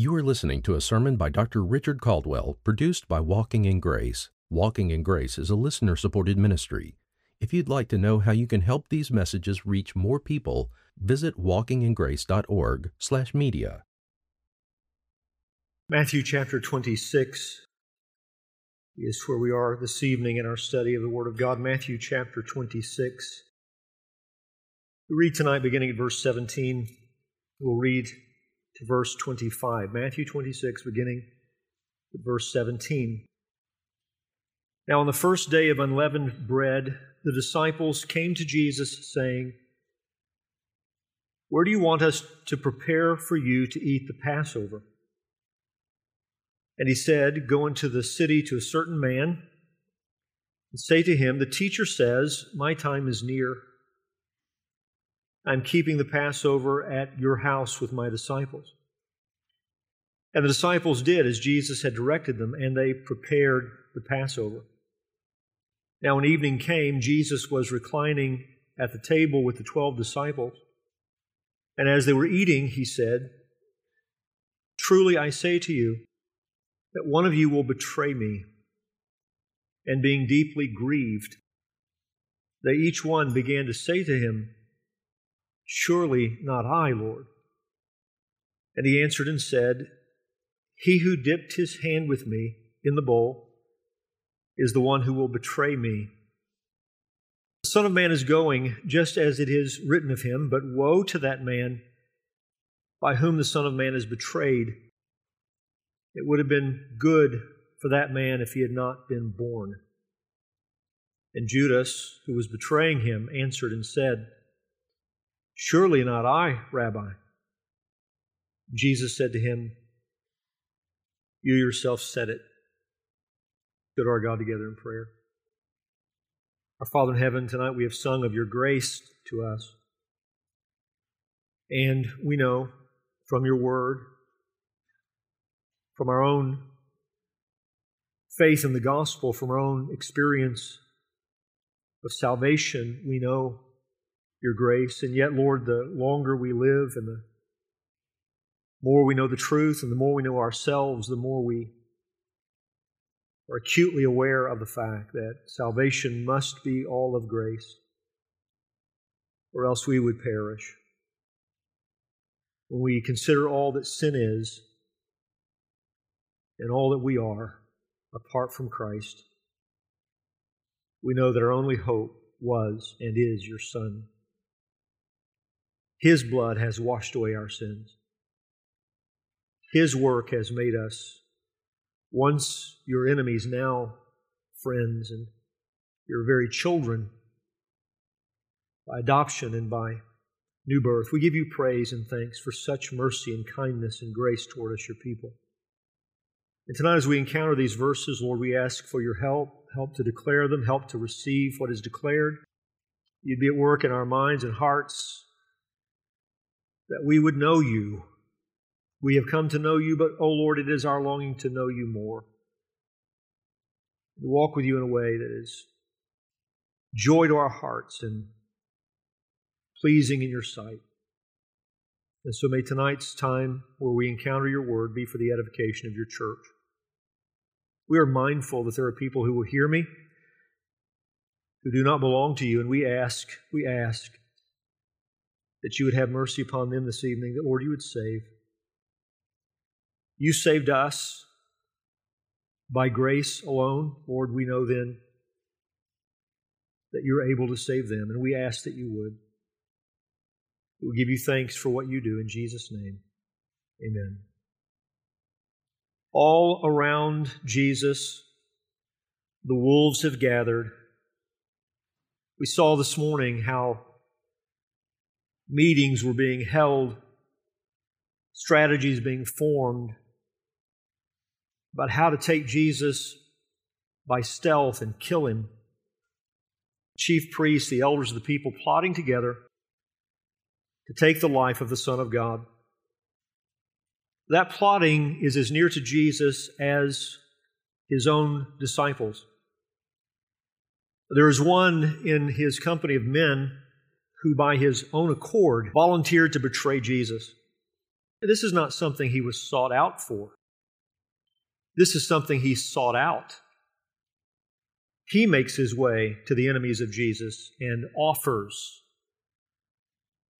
You are listening to a sermon by Dr. Richard Caldwell, produced by Walking in Grace. Walking in Grace is a listener supported ministry. If you'd like to know how you can help these messages reach more people, visit walkingingrace.org/media. Matthew chapter 26 is where we are this evening in our study of the Word of God. Matthew chapter 26. We read tonight beginning at verse 17. We'll read to verse 25. Matthew 26, beginning verse 17. Now, on the first day of unleavened bread, the disciples came to Jesus, saying, Where do you want us to prepare for you to eat the Passover? And he said, Go into the city to a certain man and say to him, The teacher says, My time is near. I'm keeping the Passover at your house with my disciples. And the disciples did as Jesus had directed them, and they prepared the Passover. Now, when evening came, Jesus was reclining at the table with the twelve disciples. And as they were eating, he said, Truly I say to you, that one of you will betray me. And being deeply grieved, they each one began to say to him, Surely not I, Lord. And he answered and said, He who dipped his hand with me in the bowl is the one who will betray me. The Son of Man is going just as it is written of him, but woe to that man by whom the Son of Man is betrayed. It would have been good for that man if he had not been born. And Judas, who was betraying him, answered and said, Surely not I, Rabbi. Jesus said to him, You yourself said it. Go to our God together in prayer. Our Father in heaven, tonight we have sung of your grace to us. And we know from your word, from our own faith in the gospel, from our own experience of salvation, we know your grace. And yet, Lord, the longer we live and the more we know the truth and the more we know ourselves, the more we are acutely aware of the fact that salvation must be all of grace, or else we would perish. When we consider all that sin is and all that we are apart from Christ, we know that our only hope was and is your Son. His blood has washed away our sins. His work has made us once your enemies, now friends, and your very children by adoption and by new birth. We give you praise and thanks for such mercy and kindness and grace toward us, your people. And tonight, as we encounter these verses, Lord, we ask for your help, help to declare them, help to receive what is declared. You'd be at work in our minds and hearts that we would know you. We have come to know you, but, oh Lord, it is our longing to know you more. To walk with you in a way that is joy to our hearts and pleasing in your sight. And so may tonight's time where we encounter your word be for the edification of your church. We are mindful that there are people who will hear me who do not belong to you, and we ask, we ask that you would have mercy upon them this evening, that, Lord, you would save. You saved us by grace alone. Lord, we know then that you're able to save them, and we ask that you would. We give you thanks for what you do in Jesus' name. Amen. All around Jesus, the wolves have gathered. We saw this morning how meetings were being held, strategies being formed about how to take Jesus by stealth and kill him. Chief priests, the elders of the people plotting together to take the life of the Son of God. That plotting is as near to Jesus as his own disciples. There is one in his company of men who, by his own accord, volunteered to betray Jesus. This is not something he was sought out for. This is something he sought out. He makes his way to the enemies of Jesus and offers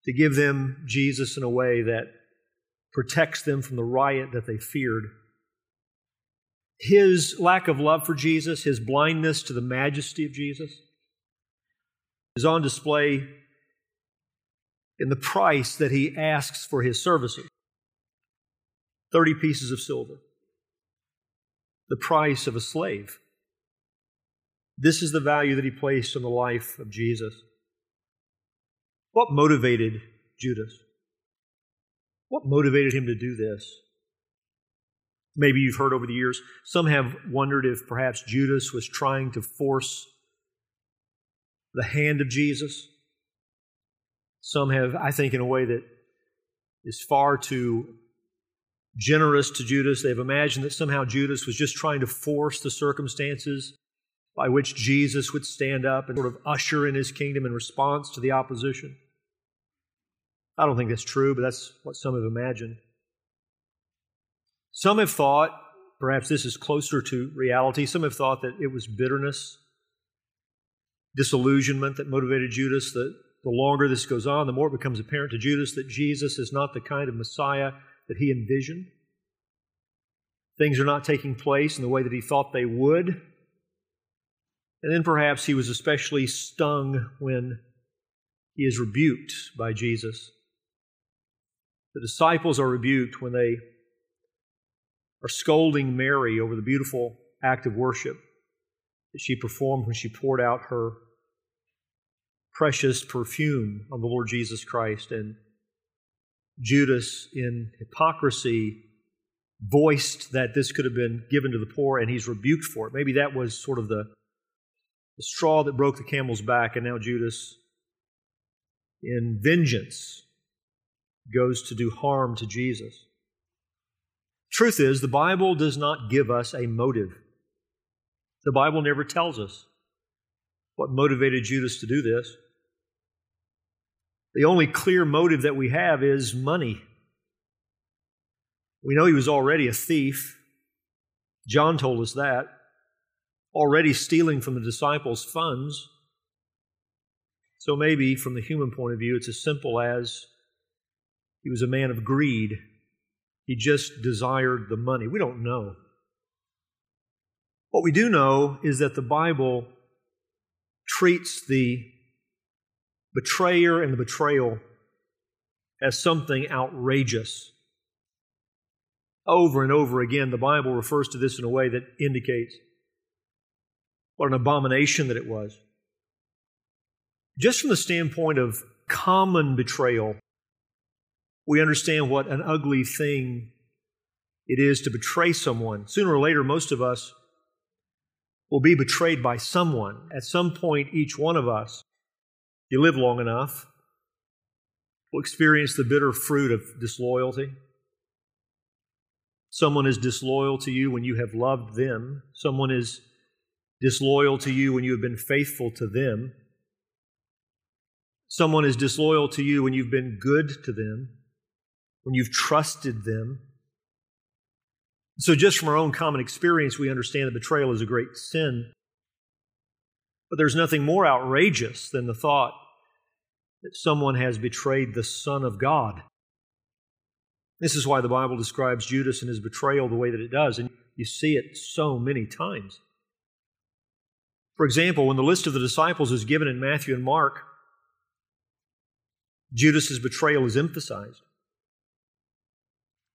to give them Jesus in a way that protects them from the riot that they feared. His lack of love for Jesus, his blindness to the majesty of Jesus, is on display in the price that he asks for his services 30 pieces of silver, the price of a slave. This is the value that he placed on the life of Jesus. What motivated Judas? What motivated him to do this? Maybe you've heard over the years, some have wondered if perhaps Judas was trying to force the hand of Jesus. Some have, I think, in a way that is far too generous to Judas. They've imagined that somehow Judas was just trying to force the circumstances by which Jesus would stand up and sort of usher in his kingdom in response to the opposition. I don't think that's true, but that's what some have imagined. Some have thought, perhaps this is closer to reality, some have thought that it was bitterness, disillusionment that motivated Judas. That the longer this goes on, the more it becomes apparent to Judas that Jesus is not the kind of Messiah that he envisioned. Things are not taking place in the way that he thought they would. And then perhaps he was especially stung when he is rebuked by Jesus. The disciples are rebuked when they are scolding Mary over the beautiful act of worship that she performed when she poured out her precious perfume on the Lord Jesus Christ. And Judas, in hypocrisy, voiced that this could have been given to the poor, and he's rebuked for it. Maybe that was sort of the the straw that broke the camel's back, and now Judas, in vengeance, goes to do harm to Jesus. Truth is, the Bible does not give us a motive. The Bible never tells us what motivated Judas to do this. The only clear motive that we have is money. We know he was already a thief. John told us that already stealing from the disciples' funds. So maybe from the human point of view, it's as simple as he was a man of greed. He just desired the money. We don't know. What we do know is that the Bible treats the betrayer and the betrayal as something outrageous. Over and over again, the Bible refers to this in a way that indicates what an abomination that it was. Just from the standpoint of common betrayal, we understand what an ugly thing it is to betray someone. Sooner or later, most of us will be betrayed by someone. At some point, each one of us, you live long enough, will experience the bitter fruit of disloyalty. Someone is disloyal to you when you have loved them. Someone is disloyal to you when you have been faithful to them. Someone is disloyal to you when you've been good to them, when you've trusted them. So, just from our own common experience, we understand that betrayal is a great sin. But there's nothing more outrageous than the thought that someone has betrayed the Son of God. This is why the Bible describes Judas and his betrayal the way that it does, and you see it so many times. For example, when the list of the disciples is given in Matthew and Mark, Judas's betrayal is emphasized.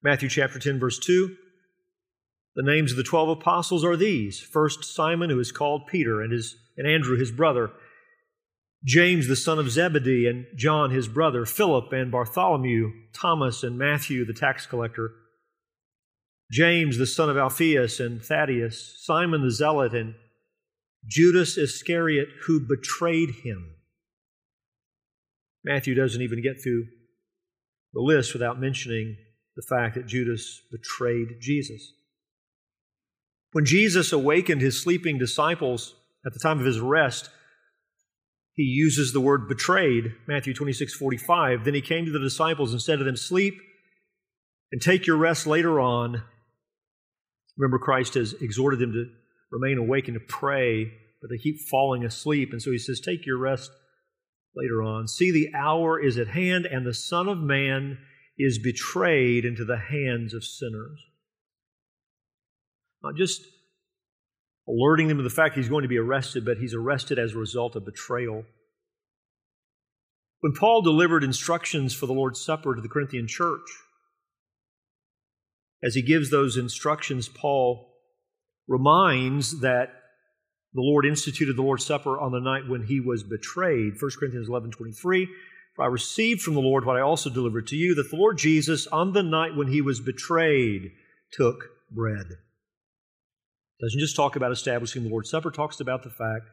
Matthew chapter 10 verse 2 The names of the 12 apostles are these: first Simon who is called Peter and his and Andrew his brother, James the son of Zebedee and John his brother, Philip and Bartholomew, Thomas and Matthew the tax collector, James the son of Alphaeus and Thaddeus, Simon the zealot and Judas Iscariot who betrayed him. Matthew doesn't even get through the list without mentioning the fact that Judas betrayed Jesus. When Jesus awakened his sleeping disciples at the time of his arrest, he uses the word betrayed, Matthew 26, 45. Then he came to the disciples and said to them, Sleep and take your rest later on. Remember, Christ has exhorted them to remain awake and to pray, but they keep falling asleep. And so he says, Take your rest later on. See, the hour is at hand, and the Son of Man is betrayed into the hands of sinners. Not just alerting them to the fact he's going to be arrested, but he's arrested as a result of betrayal. When Paul delivered instructions for the Lord's Supper to the Corinthian church, as he gives those instructions, Paul reminds that the Lord instituted the Lord's Supper on the night when he was betrayed. 1 Corinthians 11 23. For I received from the Lord what I also delivered to you, that the Lord Jesus, on the night when he was betrayed, took bread. Doesn't just talk about establishing the Lord's Supper, talks about the fact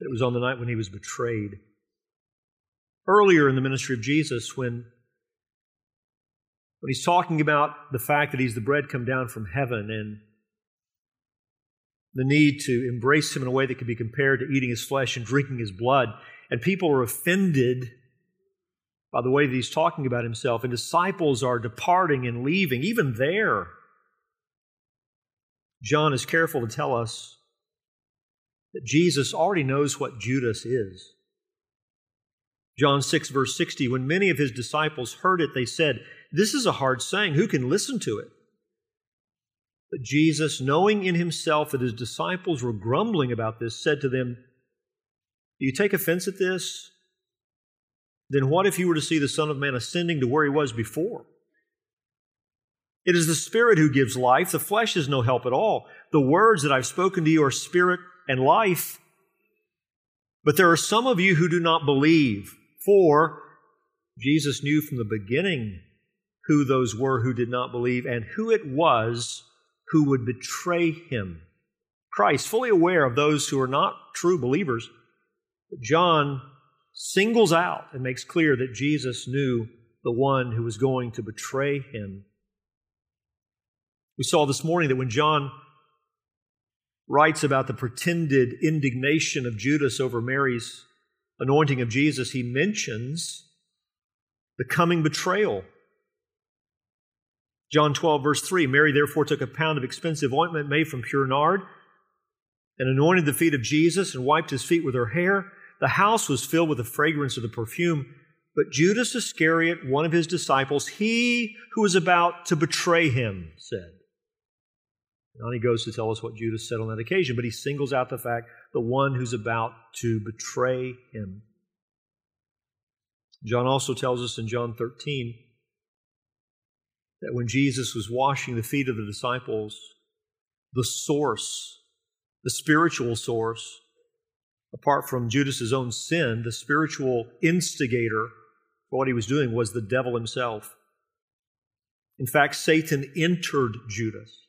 that it was on the night when he was betrayed. Earlier in the ministry of Jesus, when when he's talking about the fact that he's the bread come down from heaven and the need to embrace him in a way that could be compared to eating his flesh and drinking his blood. And people are offended by the way that he's talking about himself, and disciples are departing and leaving. Even there, John is careful to tell us that Jesus already knows what Judas is. John 6, verse 60 When many of his disciples heard it, they said, This is a hard saying. Who can listen to it? But Jesus, knowing in himself that his disciples were grumbling about this, said to them, Do you take offense at this? Then what if you were to see the Son of Man ascending to where he was before? It is the Spirit who gives life. The flesh is no help at all. The words that I've spoken to you are spirit and life. But there are some of you who do not believe, for Jesus knew from the beginning who those were who did not believe and who it was who would betray him. Christ, fully aware of those who are not true believers, John singles out and makes clear that Jesus knew the one who was going to betray him. We saw this morning that when John writes about the pretended indignation of Judas over Mary's anointing of Jesus, he mentions the coming betrayal John 12, verse 3 Mary therefore took a pound of expensive ointment made from pure nard and anointed the feet of Jesus and wiped his feet with her hair. The house was filled with the fragrance of the perfume. But Judas Iscariot, one of his disciples, he who was about to betray him, said. Now he goes to tell us what Judas said on that occasion, but he singles out the fact the one who's about to betray him. John also tells us in John 13 that when Jesus was washing the feet of the disciples, the source, the spiritual source, apart from Judas's own sin, the spiritual instigator for what he was doing was the devil himself. In fact, Satan entered Judas.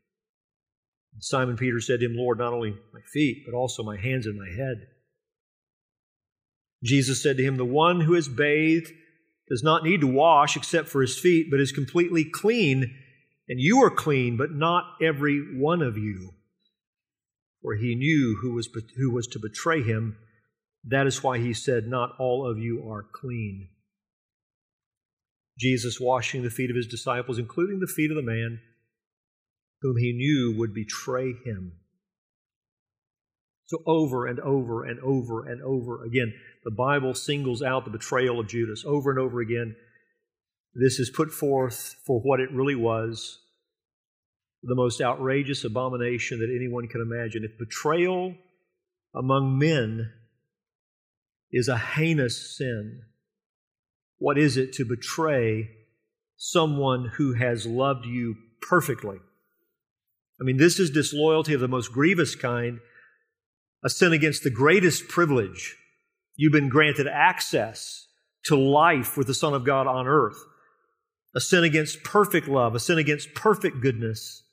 And Simon Peter said to him, Lord, not only my feet, but also my hands and my head. Jesus said to him, The one who has bathed does not need to wash except for his feet, but is completely clean and you are clean, but not every one of you. For he knew who was, who was to betray him. That is why he said, Not all of you are clean. Jesus washing the feet of his disciples, including the feet of the man whom he knew would betray him. So, over and over and over and over again, the Bible singles out the betrayal of Judas over and over again. This is put forth for what it really was the most outrageous abomination that anyone can imagine. If betrayal among men is a heinous sin, what is it to betray someone who has loved you perfectly? I mean, this is disloyalty of the most grievous kind, a sin against the greatest privilege. You've been granted access to life with the Son of God on earth, a sin against perfect love, a sin against perfect goodness,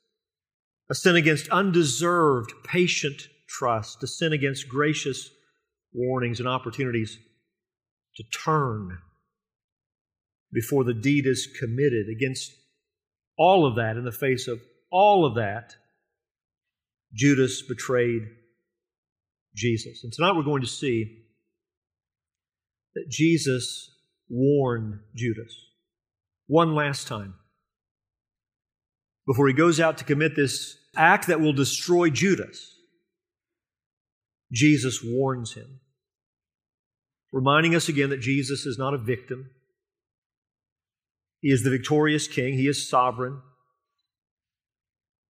a sin against undeserved, patient trust, a sin against gracious warnings and opportunities to turn before the deed is committed, against all of that, in the face of all of that, Judas betrayed Jesus. And tonight we're going to see that Jesus warned Judas one last time before he goes out to commit this act that will destroy Judas. Jesus warns him, reminding us again that Jesus is not a victim. He is the victorious king, he is sovereign,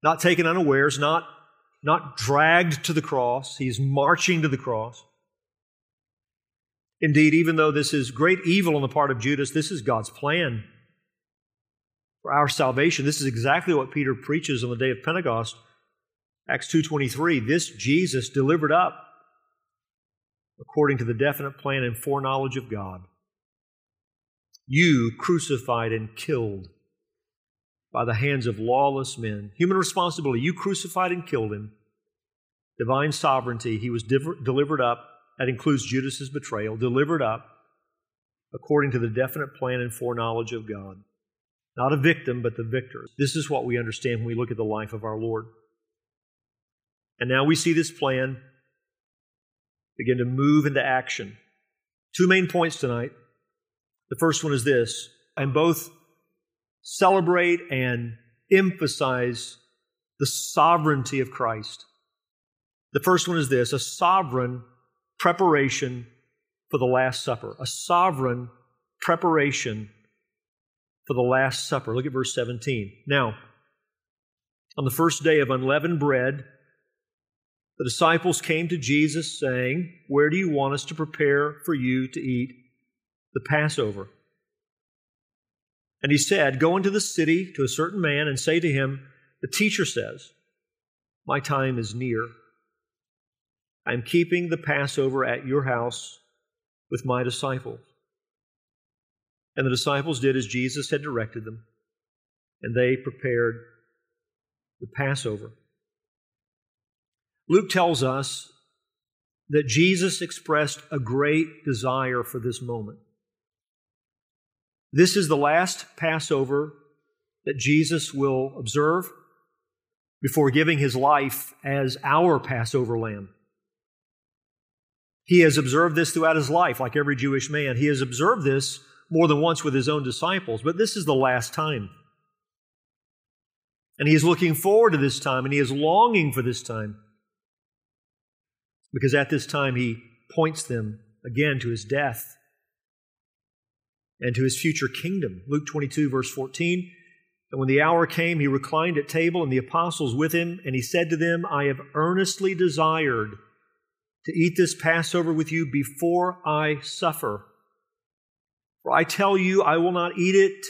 not taken unawares, not, not dragged to the cross. He's marching to the cross. Indeed, even though this is great evil on the part of Judas, this is God's plan for our salvation. This is exactly what Peter preaches on the day of Pentecost. Acts 2:23, this Jesus delivered up according to the definite plan and foreknowledge of God. You crucified and killed by the hands of lawless men. Human responsibility, you crucified and killed him. Divine sovereignty, he was delivered up. That includes Judas's betrayal, delivered up according to the definite plan and foreknowledge of God. Not a victim, but the victor. This is what we understand when we look at the life of our Lord. And now we see this plan begin to move into action. Two main points tonight. The first one is this, and both celebrate and emphasize the sovereignty of Christ. The first one is this a sovereign preparation for the Last Supper, a sovereign preparation for the Last Supper. Look at verse 17. Now, on the first day of unleavened bread, the disciples came to Jesus saying, Where do you want us to prepare for you to eat the Passover? And he said, Go into the city to a certain man and say to him, The teacher says, My time is near. I am keeping the Passover at your house with my disciples. And the disciples did as Jesus had directed them, and they prepared the Passover. Luke tells us that Jesus expressed a great desire for this moment. This is the last Passover that Jesus will observe before giving his life as our Passover lamb. He has observed this throughout his life, like every Jewish man. He has observed this more than once with his own disciples, but this is the last time. And he is looking forward to this time, and he is longing for this time. Because at this time, he points them again to his death and to his future kingdom. Luke 22, verse 14. And when the hour came, he reclined at table, and the apostles with him, and he said to them, I have earnestly desired to eat this Passover with you before I suffer. For I tell you, I will not eat it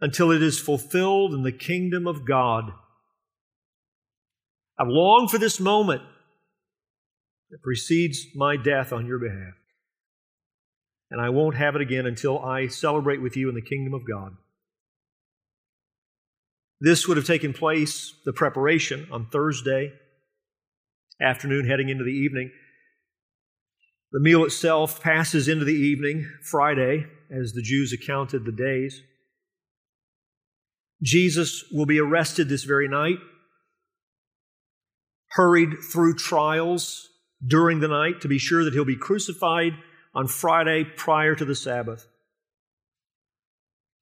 until it is fulfilled in the kingdom of God. I've longed for this moment that precedes my death on your behalf. And I won't have it again until I celebrate with you in the kingdom of God. This would have taken place, the preparation, on Thursday afternoon, heading into the evening. The meal itself passes into the evening, Friday, as the Jews accounted the days. Jesus will be arrested this very night, hurried through trials during the night to be sure that he'll be crucified on Friday prior to the Sabbath.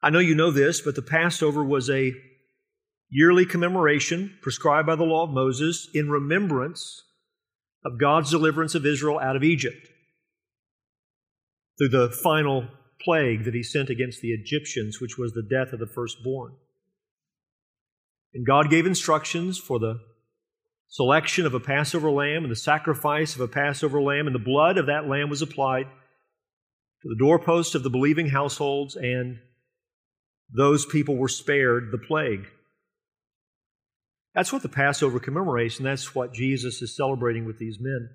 I know you know this, but the Passover was a yearly commemoration prescribed by the law of Moses in remembrance of God's deliverance of Israel out of Egypt through the final plague that he sent against the Egyptians, which was the death of the firstborn. And God gave instructions for the selection of a Passover lamb and the sacrifice of a Passover lamb, and the blood of that lamb was applied to the doorpost of the believing households, and those people were spared the plague. That's what the Passover commemorates, and that's what Jesus is celebrating with these men.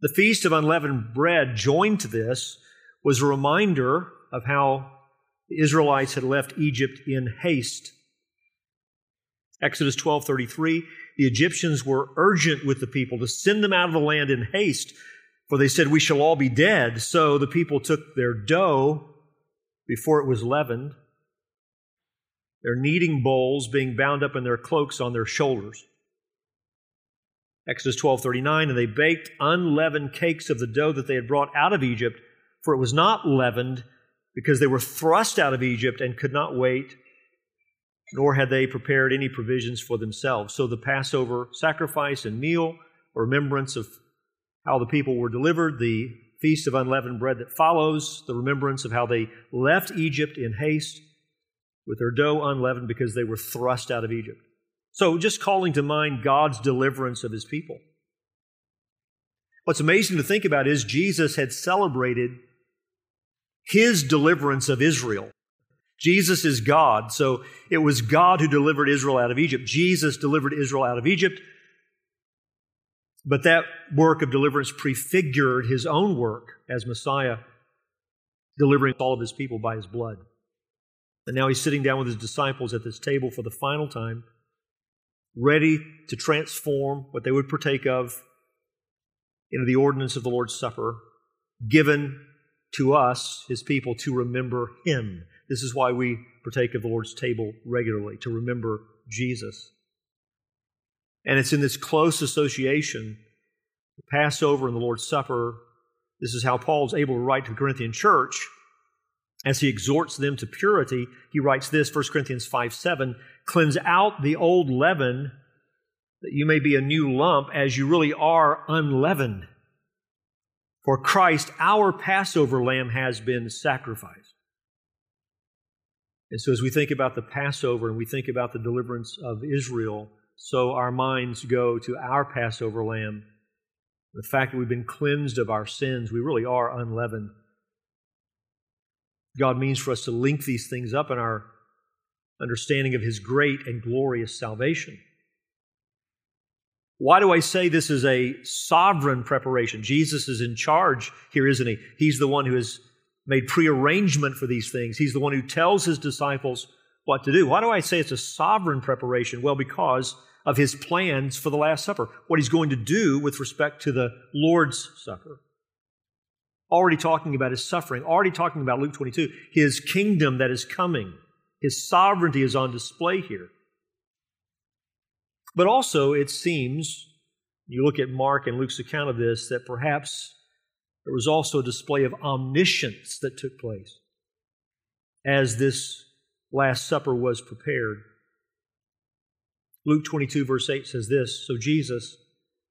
The Feast of Unleavened Bread, joined to this, was a reminder of how the Israelites had left Egypt in haste. Exodus 12:33 the Egyptians were urgent with the people to send them out of the land in haste for they said we shall all be dead so the people took their dough before it was leavened their kneading bowls being bound up in their cloaks on their shoulders Exodus 12:39 and they baked unleavened cakes of the dough that they had brought out of Egypt for it was not leavened because they were thrust out of Egypt and could not wait nor had they prepared any provisions for themselves. So the Passover sacrifice and meal, a remembrance of how the people were delivered, the Feast of Unleavened Bread that follows, the remembrance of how they left Egypt in haste with their dough unleavened because they were thrust out of Egypt. So just calling to mind God's deliverance of his people. What's amazing to think about is Jesus had celebrated his deliverance of Israel Jesus is God, so it was God who delivered Israel out of Egypt. Jesus delivered Israel out of Egypt, but that work of deliverance prefigured his own work as Messiah, delivering all of his people by his blood. And now he's sitting down with his disciples at this table for the final time, ready to transform what they would partake of into the ordinance of the Lord's Supper, given to us, his people, to remember him. This is why we partake of the Lord's table regularly, to remember Jesus. And it's in this close association, the Passover and the Lord's Supper. This is how Paul is able to write to the Corinthian church as he exhorts them to purity. He writes this, 1 Corinthians 5 7, cleanse out the old leaven that you may be a new lump as you really are unleavened. For Christ, our Passover lamb, has been sacrificed. And so, as we think about the Passover and we think about the deliverance of Israel, so our minds go to our Passover lamb. The fact that we've been cleansed of our sins, we really are unleavened. God means for us to link these things up in our understanding of His great and glorious salvation. Why do I say this is a sovereign preparation? Jesus is in charge here, isn't He? He's the one who has made prearrangement for these things. He's the one who tells his disciples what to do. Why do I say it's a sovereign preparation? Well, because of his plans for the Last Supper, what he's going to do with respect to the Lord's Supper. Already talking about his suffering, already talking about Luke 22, his kingdom that is coming. His sovereignty is on display here. But also, it seems, you look at Mark and Luke's account of this, that perhaps there was also a display of omniscience that took place as this Last Supper was prepared. Luke 22, verse 8 says this So Jesus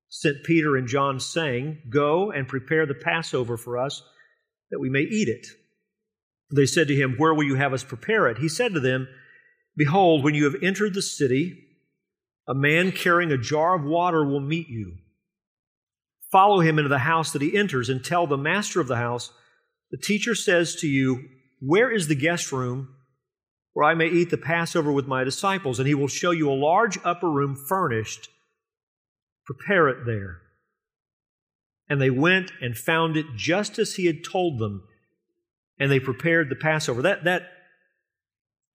sent Peter and John, saying, Go and prepare the Passover for us, that we may eat it. They said to him, Where will you have us prepare it? He said to them, Behold, when you have entered the city, a man carrying a jar of water will meet you follow him into the house that he enters and tell the master of the house, The teacher says to you, Where is the guest room where I may eat the Passover with my disciples? And he will show you a large upper room furnished. Prepare it there. And they went and found it just as he had told them, and they prepared the Passover. That, that,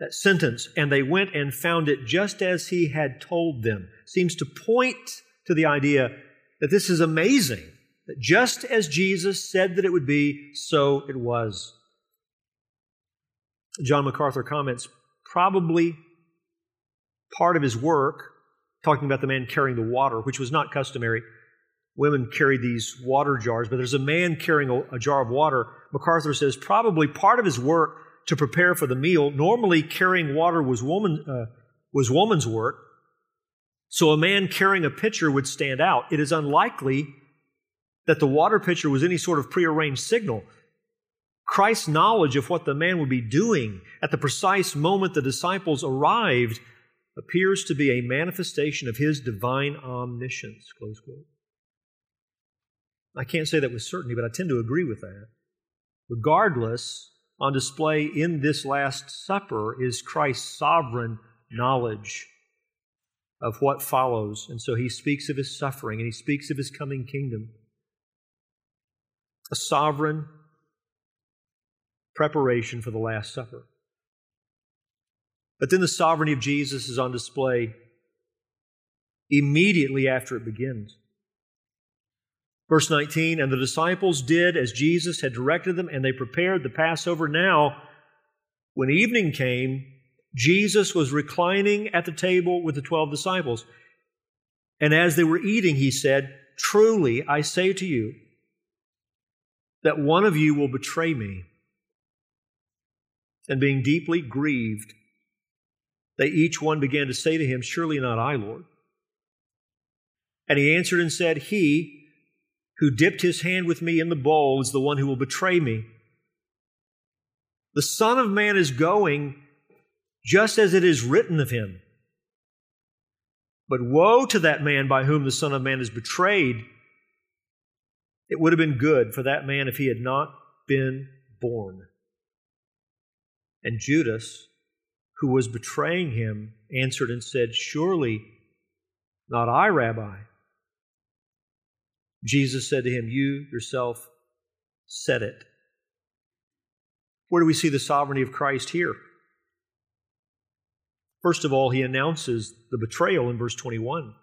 that sentence, and they went and found it just as he had told them, seems to point to the idea that this is amazing. That just as Jesus said that it would be, so it was. John MacArthur comments probably part of his work, talking about the man carrying the water, which was not customary. Women carried these water jars, but there's a man carrying a, a jar of water. MacArthur says probably part of his work to prepare for the meal. Normally, carrying water was woman uh, was woman's work. So a man carrying a pitcher would stand out. It is unlikely that the water pitcher was any sort of prearranged signal. Christ's knowledge of what the man would be doing at the precise moment the disciples arrived appears to be a manifestation of his divine omniscience. Close quote. I can't say that with certainty, but I tend to agree with that. Regardless, on display in this Last Supper is Christ's sovereign knowledge of what follows. And so he speaks of his suffering and he speaks of his coming kingdom. A sovereign preparation for the Last Supper. But then the sovereignty of Jesus is on display immediately after it begins. Verse 19, and the disciples did as Jesus had directed them, and they prepared the Passover. Now, when evening came, Jesus was reclining at the table with the twelve disciples. And as they were eating, he said, Truly, I say to you, that one of you will betray me. And being deeply grieved, they each one began to say to him, Surely not I, Lord. And he answered and said, He who dipped his hand with me in the bowl is the one who will betray me. The Son of Man is going just as it is written of him. But woe to that man by whom the Son of Man is betrayed. It would have been good for that man if he had not been born. And Judas, who was betraying him, answered and said, Surely not I, Rabbi. Jesus said to him, You yourself said it. Where do we see the sovereignty of Christ here? First of all, he announces the betrayal in verse 21.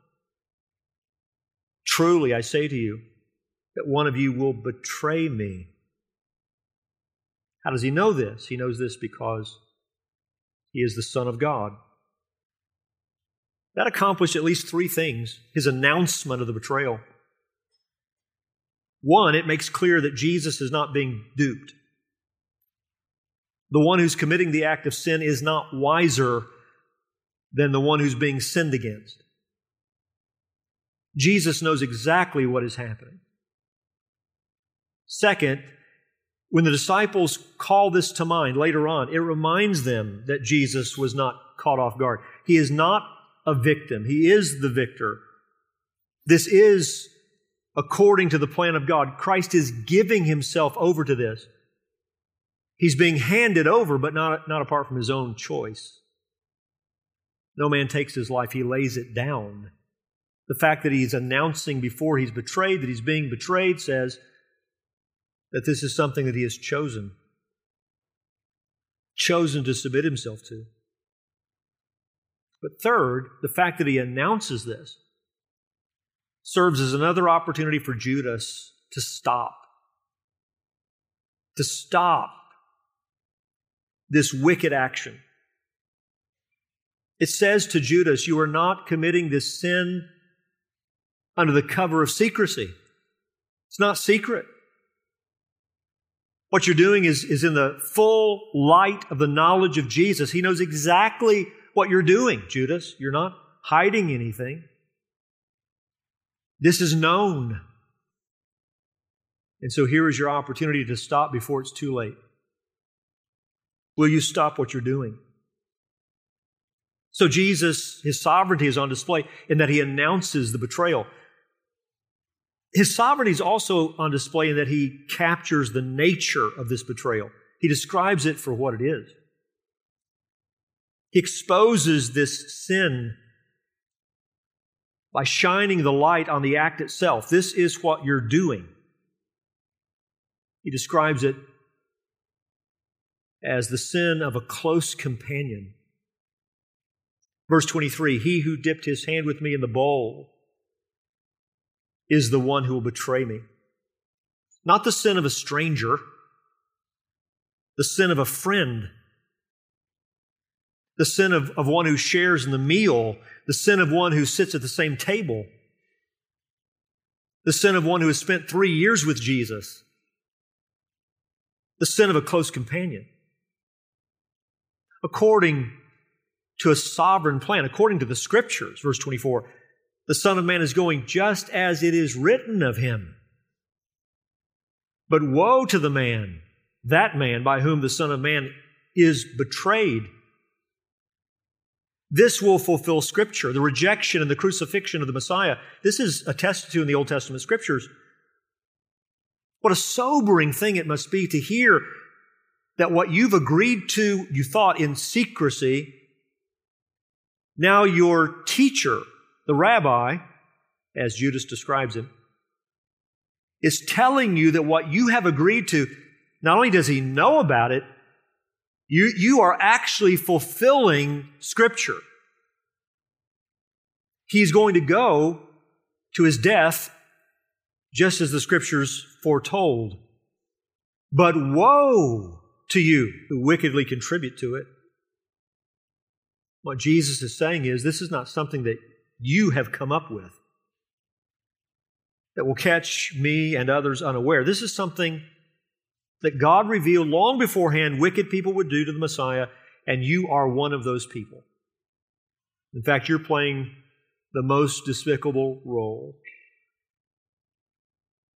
Truly, I say to you, that one of you will betray me. How does he know this? He knows this because he is the Son of God. That accomplished at least three things his announcement of the betrayal. One, it makes clear that Jesus is not being duped. The one who's committing the act of sin is not wiser than the one who's being sinned against. Jesus knows exactly what is happening. Second, when the disciples call this to mind later on, it reminds them that Jesus was not caught off guard. He is not a victim, he is the victor. This is according to the plan of God. Christ is giving himself over to this. He's being handed over, but not, not apart from his own choice. No man takes his life, he lays it down. The fact that he's announcing before he's betrayed that he's being betrayed says that this is something that he has chosen, chosen to submit himself to. But third, the fact that he announces this serves as another opportunity for Judas to stop. To stop this wicked action. It says to Judas, You are not committing this sin under the cover of secrecy. It's not secret. What you're doing is, is in the full light of the knowledge of Jesus. He knows exactly what you're doing, Judas. You're not hiding anything. This is known. And so here is your opportunity to stop before it's too late. Will you stop what you're doing? So Jesus, his sovereignty is on display in that he announces the betrayal. His sovereignty is also on display in that he captures the nature of this betrayal. He describes it for what it is. He exposes this sin by shining the light on the act itself. This is what you're doing. He describes it as the sin of a close companion. Verse 23 He who dipped his hand with me in the bowl is the one who will betray me. Not the sin of a stranger, the sin of a friend, the sin of, of one who shares in the meal. The sin of one who sits at the same table, the sin of one who has spent three years with Jesus, the sin of a close companion. According to a sovereign plan, according to the scriptures, verse 24, the Son of Man is going just as it is written of him. But woe to the man, that man by whom the Son of Man is betrayed. This will fulfill Scripture. The rejection and the crucifixion of the Messiah. This is attested to in the Old Testament Scriptures. What a sobering thing it must be to hear that what you've agreed to, you thought in secrecy, now your teacher, the rabbi, as Judas describes him, is telling you that what you have agreed to, not only does he know about it, you, you are actually fulfilling Scripture. He's going to go to his death just as the Scriptures foretold. But woe to you who wickedly contribute to it. What Jesus is saying is this is not something that you have come up with that will catch me and others unaware. This is something that God revealed long beforehand wicked people would do to the Messiah, and you are one of those people. In fact, you're playing the most despicable role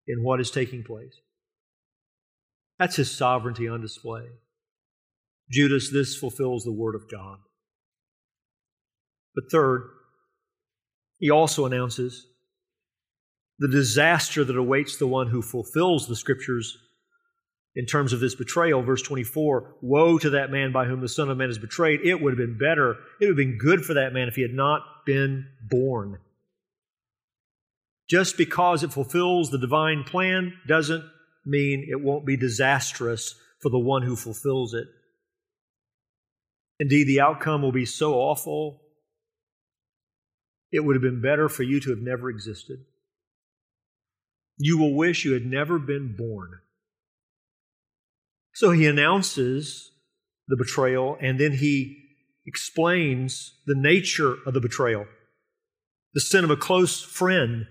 in what is taking place. That's his sovereignty on display. Judas, this fulfills the word of God. But third, he also announces the disaster that awaits the one who fulfills the scriptures in terms of this betrayal. Verse 24 Woe to that man by whom the Son of Man is betrayed. It would have been better, it would have been good for that man if he had not been born. Just because it fulfills the divine plan doesn't mean it won't be disastrous for the one who fulfills it. Indeed, the outcome will be so awful, it would have been better for you to have never existed. You will wish you had never been born. So he announces the betrayal and then he explains the nature of the betrayal, the sin of a close friend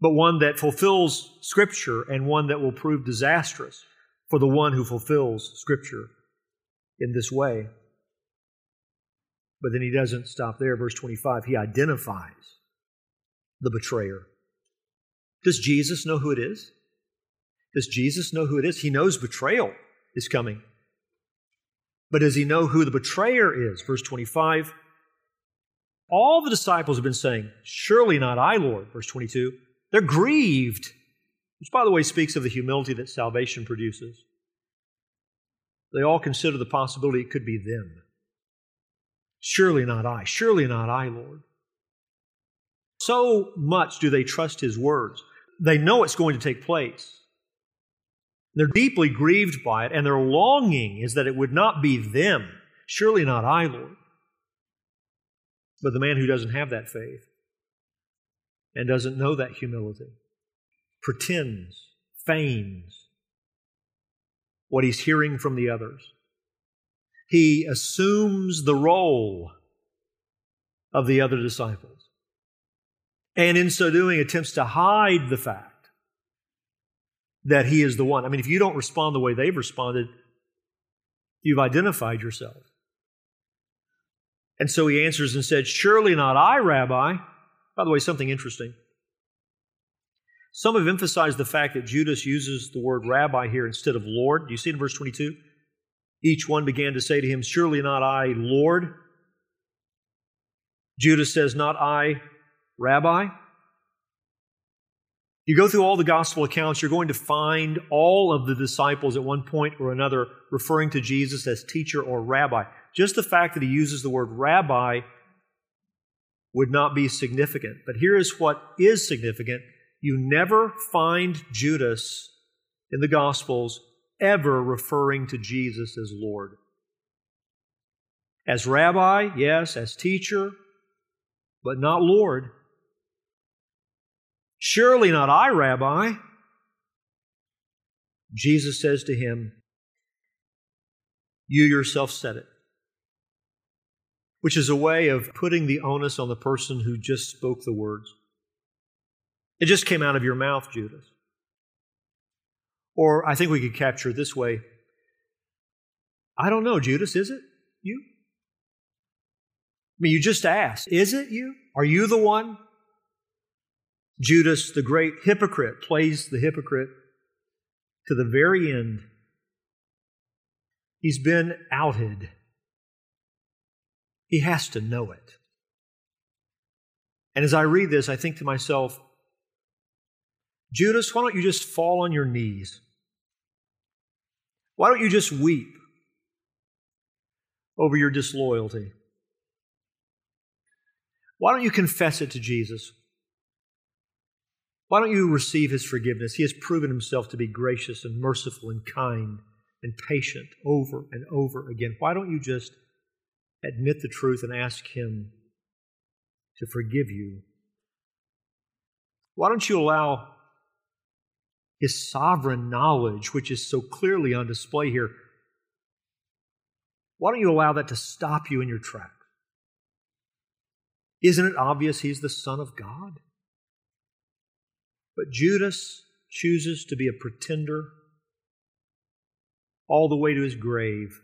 but one that fulfills Scripture and one that will prove disastrous for the one who fulfills Scripture in this way. But then he doesn't stop there. Verse 25, he identifies the betrayer. Does Jesus know who it is? Does Jesus know who it is? He knows betrayal is coming. But does he know who the betrayer is? Verse 25. All the disciples have been saying, Surely not I, Lord. Verse 22. They're grieved, which, by the way, speaks of the humility that salvation produces. They all consider the possibility it could be them. Surely not I. Surely not I, Lord. So much do they trust His words. They know it's going to take place. They're deeply grieved by it, and their longing is that it would not be them. Surely not I, Lord. But the man who doesn't have that faith and doesn't know that humility, pretends, feigns what he's hearing from the others. He assumes the role of the other disciples. And in so doing, attempts to hide the fact that he is the one. I mean, if you don't respond the way they've responded, you've identified yourself. And so he answers and said, Surely not I, Rabbi. By the way, something interesting. Some have emphasized the fact that Judas uses the word rabbi here instead of Lord. Do you see in verse 22? Each one began to say to him, Surely not I, Lord. Judas says, Not I, Rabbi. You go through all the gospel accounts, you're going to find all of the disciples at one point or another referring to Jesus as teacher or rabbi. Just the fact that he uses the word rabbi would not be significant. But here is what is significant you never find Judas in the Gospels ever referring to Jesus as Lord. As rabbi, yes, as teacher, but not Lord. Surely not I, Rabbi. Jesus says to him, You yourself said it which is a way of putting the onus on the person who just spoke the words. It just came out of your mouth, Judas. Or I think we could capture it this way I don't know, Judas, is it you? I mean, you just asked, is it you? Are you the one? Judas, the great hypocrite, plays the hypocrite to the very end. He's been outed. He has to know it. And as I read this, I think to myself, Judas, why don't you just fall on your knees? Why don't you just weep over your disloyalty? Why don't you confess it to Jesus? Why don't you receive his forgiveness? He has proven himself to be gracious and merciful and kind and patient over and over again. Why don't you just admit the truth and ask him to forgive you? Why don't you allow his sovereign knowledge, which is so clearly on display here, why don't you allow that to stop you in your tracks? Isn't it obvious he's the Son of God? But Judas chooses to be a pretender all the way to his grave,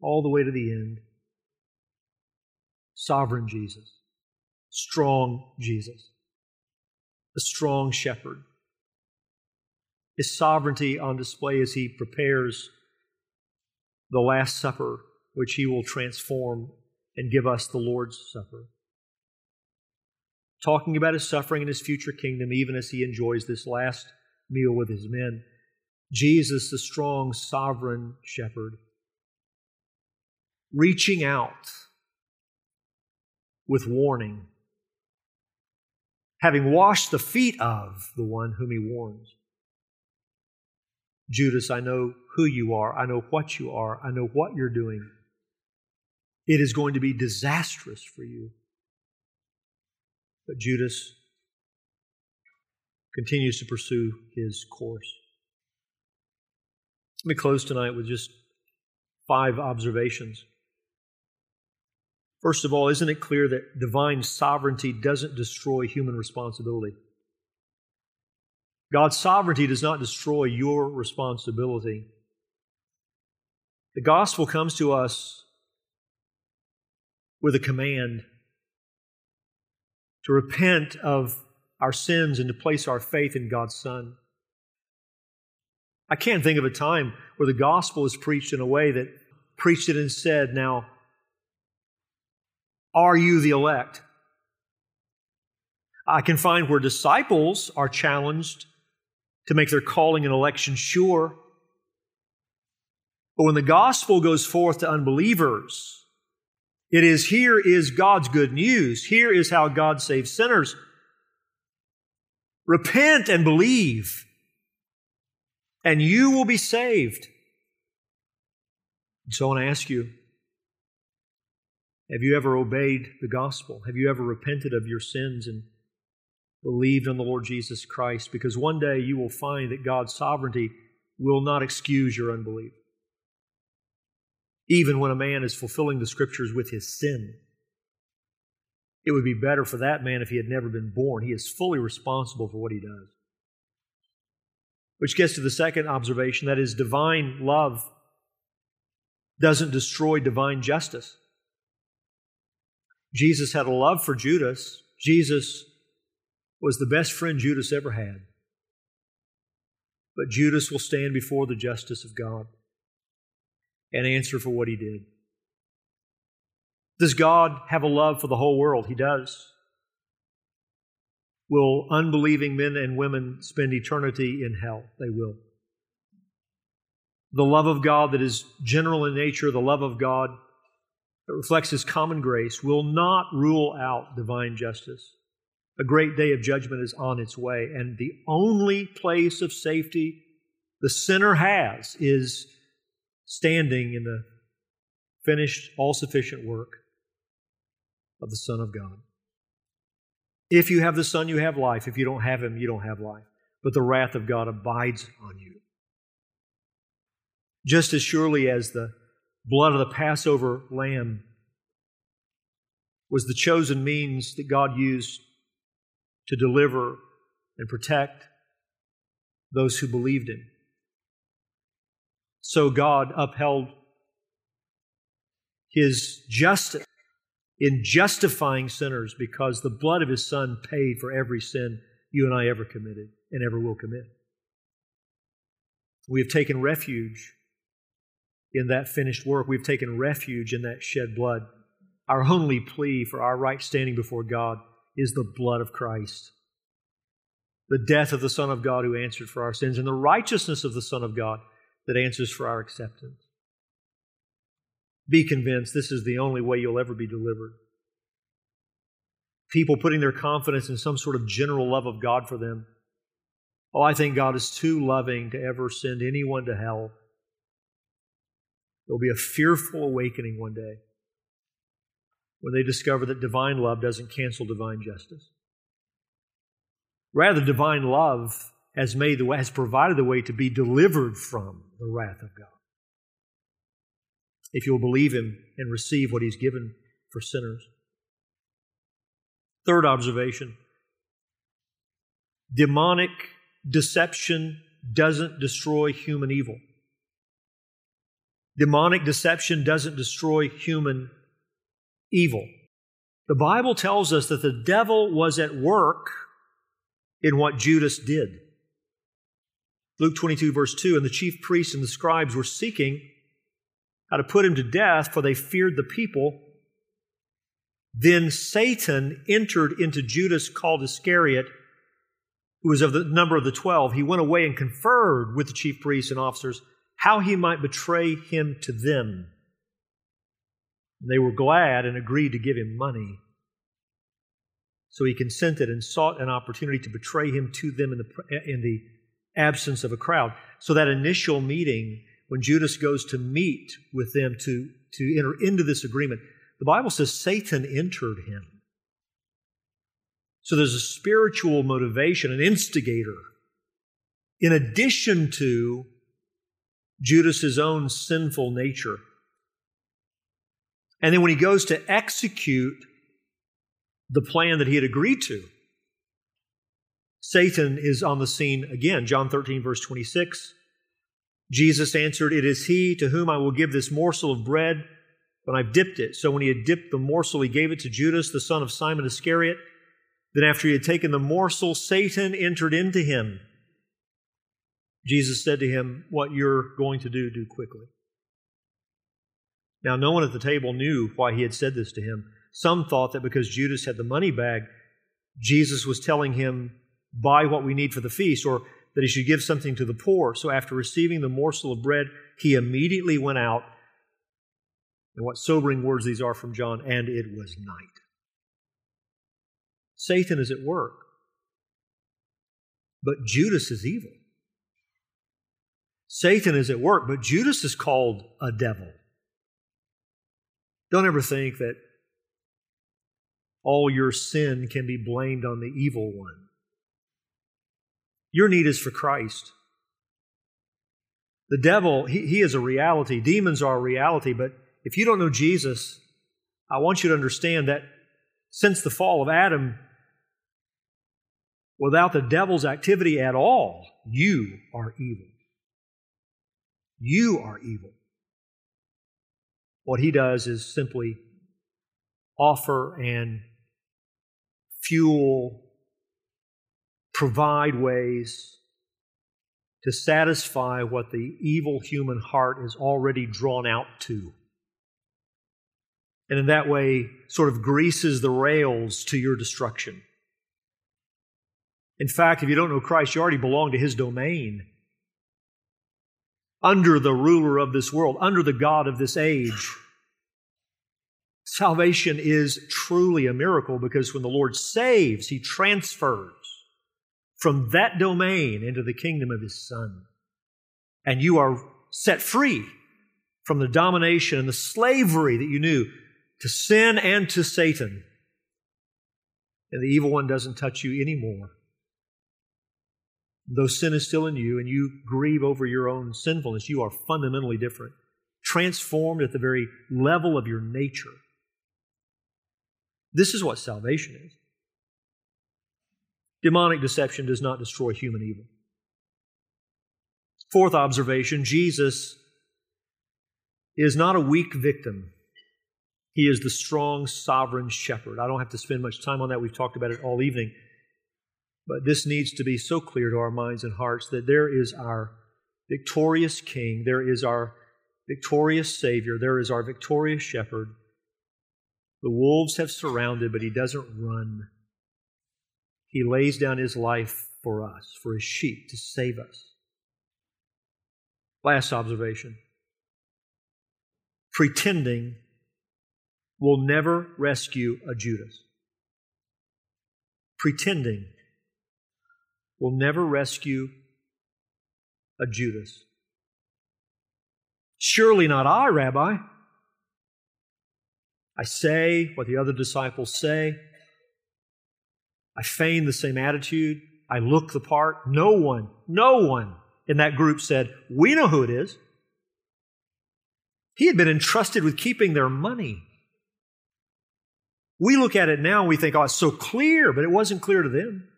all the way to the end. Sovereign Jesus, strong Jesus, the strong shepherd. His sovereignty on display as he prepares the Last Supper, which he will transform and give us the Lord's Supper. Talking about his suffering and his future kingdom, even as he enjoys this last meal with his men. Jesus, the strong, sovereign shepherd, reaching out with warning, having washed the feet of the one whom he warns. Judas, I know who you are. I know what you are. I know what you're doing. It is going to be disastrous for you. But Judas continues to pursue his course. Let me close tonight with just five observations. First of all, isn't it clear that divine sovereignty doesn't destroy human responsibility? God's sovereignty does not destroy your responsibility. The gospel comes to us with a command to repent of our sins and to place our faith in God's Son. I can't think of a time where the gospel is preached in a way that preached it and said, Now, are you the elect? I can find where disciples are challenged to make their calling and election sure. But when the gospel goes forth to unbelievers, it is here is God's good news. Here is how God saves sinners. Repent and believe, and you will be saved. And so I want to ask you have you ever obeyed the gospel? Have you ever repented of your sins and believed in the Lord Jesus Christ, because one day you will find that God's sovereignty will not excuse your unbelief. Even when a man is fulfilling the scriptures with his sin, it would be better for that man if he had never been born. He is fully responsible for what he does. Which gets to the second observation that is, divine love doesn't destroy divine justice. Jesus had a love for Judas. Jesus was the best friend Judas ever had. But Judas will stand before the justice of God and answer for what he did. Does God have a love for the whole world? He does. Will unbelieving men and women spend eternity in hell? They will. The love of God that is general in nature, the love of God that reflects His common grace, will not rule out divine justice. A great day of judgment is on its way, and the only place of safety the sinner has is standing in the finished, all sufficient work of the Son of God. If you have the Son, you have life. If you don't have Him, you don't have life. But the wrath of God abides on you. Just as surely as the blood of the Passover lamb was the chosen means that God used to deliver and protect those who believed him. So God upheld his justice in justifying sinners because the blood of his son paid for every sin you and I ever committed and ever will commit. We have taken refuge in that finished work. We've taken refuge in that shed blood. Our only plea for our right standing before God is the blood of Christ. The death of the Son of God who answered for our sins, and the righteousness of the Son of God that answers for our acceptance. Be convinced this is the only way you'll ever be delivered. People putting their confidence in some sort of general love of God for them. Oh, I think God is too loving to ever send anyone to hell. There'll be a fearful awakening one day when they discover that divine love doesn't cancel divine justice. Rather, divine love has made the way, has provided the way to be delivered from the wrath of God. If you'll believe Him and receive what He's given for sinners. Third observation demonic deception doesn't destroy human evil. Demonic deception doesn't destroy human evil. The Bible tells us that the devil was at work in what Judas did. Luke 22, verse 2 And the chief priests and the scribes were seeking how to put him to death, for they feared the people. Then Satan entered into Judas, called Iscariot, who was of the number of the twelve. He went away and conferred with the chief priests and officers how he might betray him to them. They were glad and agreed to give him money. So he consented and sought an opportunity to betray him to them in the, in the absence of a crowd. So that initial meeting, when Judas goes to meet with them to, to enter into this agreement, the Bible says Satan entered him. So there's a spiritual motivation, an instigator, in addition to Judas's own sinful nature. And then when he goes to execute the plan that he had agreed to, Satan is on the scene again. John 13, verse 26. Jesus answered, It is he to whom I will give this morsel of bread when I've dipped it. So when he had dipped the morsel, he gave it to Judas, the son of Simon Iscariot. Then after he had taken the morsel, Satan entered into him. Jesus said to him, What you're going to do, do quickly. Now, no one at the table knew why he had said this to him. Some thought that because Judas had the money bag, Jesus was telling him, Buy what we need for the feast, or that he should give something to the poor. So after receiving the morsel of bread, he immediately went out. And what sobering words these are from John, and it was night. Satan is at work, but Judas is evil. Satan is at work, but Judas is called a devil. Don't ever think that all your sin can be blamed on the evil one. Your need is for Christ. The devil, he, he is a reality. Demons are a reality, but if you don't know Jesus, I want you to understand that since the fall of Adam, without the devil's activity at all, you are evil. You are evil. What he does is simply offer and fuel, provide ways to satisfy what the evil human heart is already drawn out to. And in that way, sort of greases the rails to your destruction. In fact, if you don't know Christ, you already belong to his domain under the ruler of this world, under the God of this age. Salvation is truly a miracle because when the Lord saves, He transfers from that domain into the kingdom of His Son. And you are set free from the domination and the slavery that you knew to sin and to Satan. And the evil one doesn't touch you anymore. Though sin is still in you and you grieve over your own sinfulness, you are fundamentally different, transformed at the very level of your nature. This is what salvation is. Demonic deception does not destroy human evil. Fourth observation Jesus is not a weak victim. He is the strong, sovereign shepherd. I don't have to spend much time on that. We've talked about it all evening. But this needs to be so clear to our minds and hearts that there is our victorious King, there is our victorious Savior. There is our victorious shepherd. The wolves have surrounded, but he doesn't run. He lays down his life for us, for his sheep, to save us. Last observation pretending will never rescue a Judas. Pretending will never rescue a Judas. Surely not I, Rabbi. I say what the other disciples say. I feign the same attitude. I look the part. No one, no one in that group said, We know who it is. He had been entrusted with keeping their money. We look at it now and we think, oh, it's so clear, but it wasn't clear to them.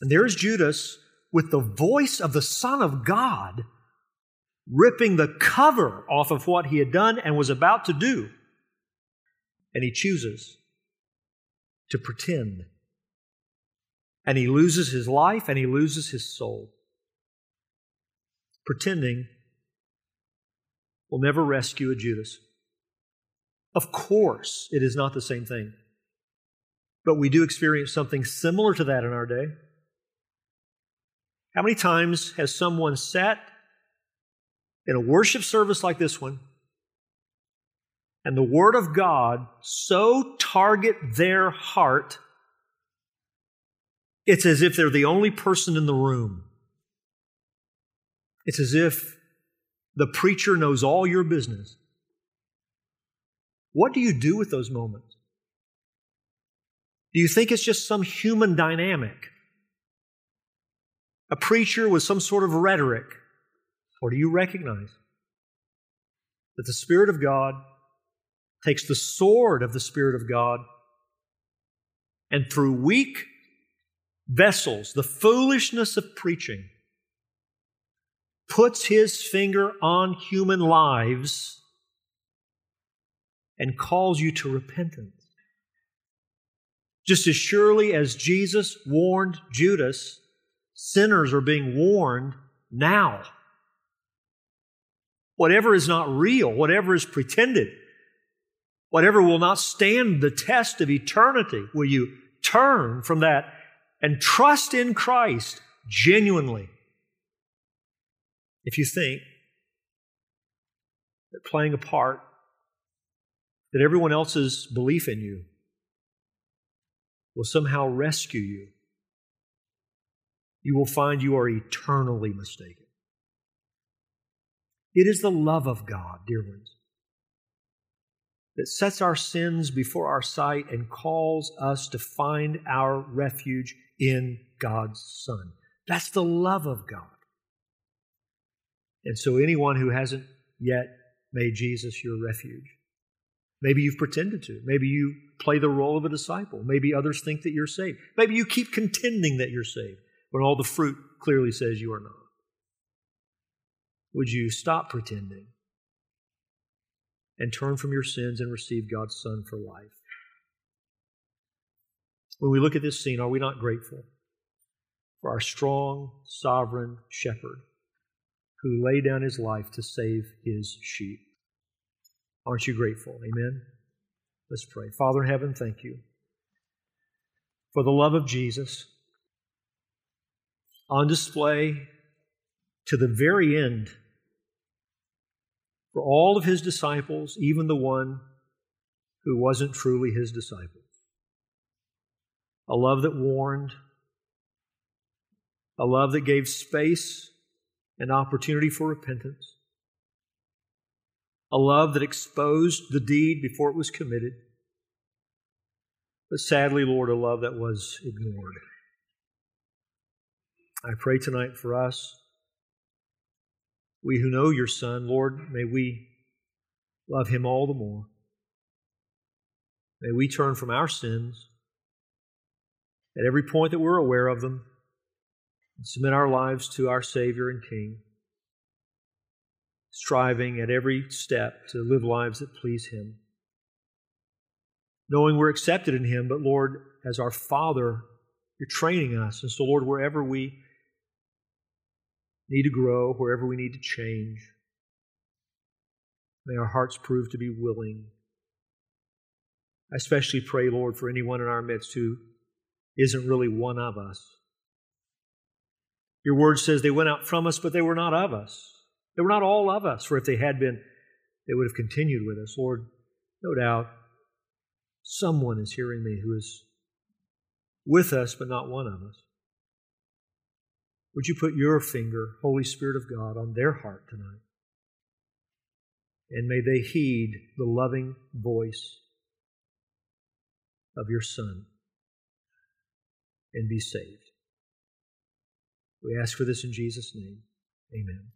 And there's Judas with the voice of the Son of God ripping the cover off of what he had done and was about to do. And he chooses to pretend. And he loses his life and he loses his soul. Pretending will never rescue a Judas. Of course, it is not the same thing. But we do experience something similar to that in our day. How many times has someone sat in a worship service like this one and the Word of God so target their heart, it's as if they're the only person in the room. It's as if the preacher knows all your business. What do you do with those moments? Do you think it's just some human dynamic? A preacher with some sort of rhetoric? Or do you recognize that the Spirit of God takes the sword of the Spirit of God and through weak vessels, the foolishness of preaching, puts his finger on human lives and calls you to repentance. Just as surely as Jesus warned Judas, sinners are being warned now. Whatever is not real, whatever is pretended, whatever will not stand the test of eternity, will you turn from that and trust in Christ genuinely? If you think that playing a part, that everyone else's belief in you will somehow rescue you, you will find you are eternally mistaken. It is the love of God, dear ones, that sets our sins before our sight and calls us to find our refuge in God's Son. That's the love of God. And so, anyone who hasn't yet made Jesus your refuge, maybe you've pretended to. Maybe you play the role of a disciple. Maybe others think that you're saved. Maybe you keep contending that you're saved when all the fruit clearly says you are not. Would you stop pretending and turn from your sins and receive God's Son for life? When we look at this scene, are we not grateful for our strong, sovereign shepherd who laid down his life to save his sheep. Aren't you grateful? Amen? Let's pray. Father in heaven, thank you for the love of Jesus on display to the very end for all of his disciples, even the one who wasn't truly his disciple. A love that warned, a love that gave space and opportunity for repentance, a love that exposed the deed before it was committed, but sadly, Lord, a love that was ignored. I pray tonight for us, we who know your Son, Lord, may we love him all the more. May we turn from our sins at every point that we're aware of them and submit our lives to our Savior and King, striving at every step to live lives that please Him. Knowing we're accepted in Him, but Lord, as our Father, you're training us. And so, Lord, wherever we need to grow, wherever we need to change, May our hearts prove to be willing. I especially pray, Lord, for anyone in our midst who isn't really one of us. Your word says they went out from us, but they were not of us. They were not all of us, for if they had been, they would have continued with us. Lord, no doubt someone is hearing me who is with us, but not one of us. Would you put your finger, Holy Spirit of God, on their heart tonight? And may they heed the loving voice of your Son and be saved. We ask for this in Jesus' name. Amen.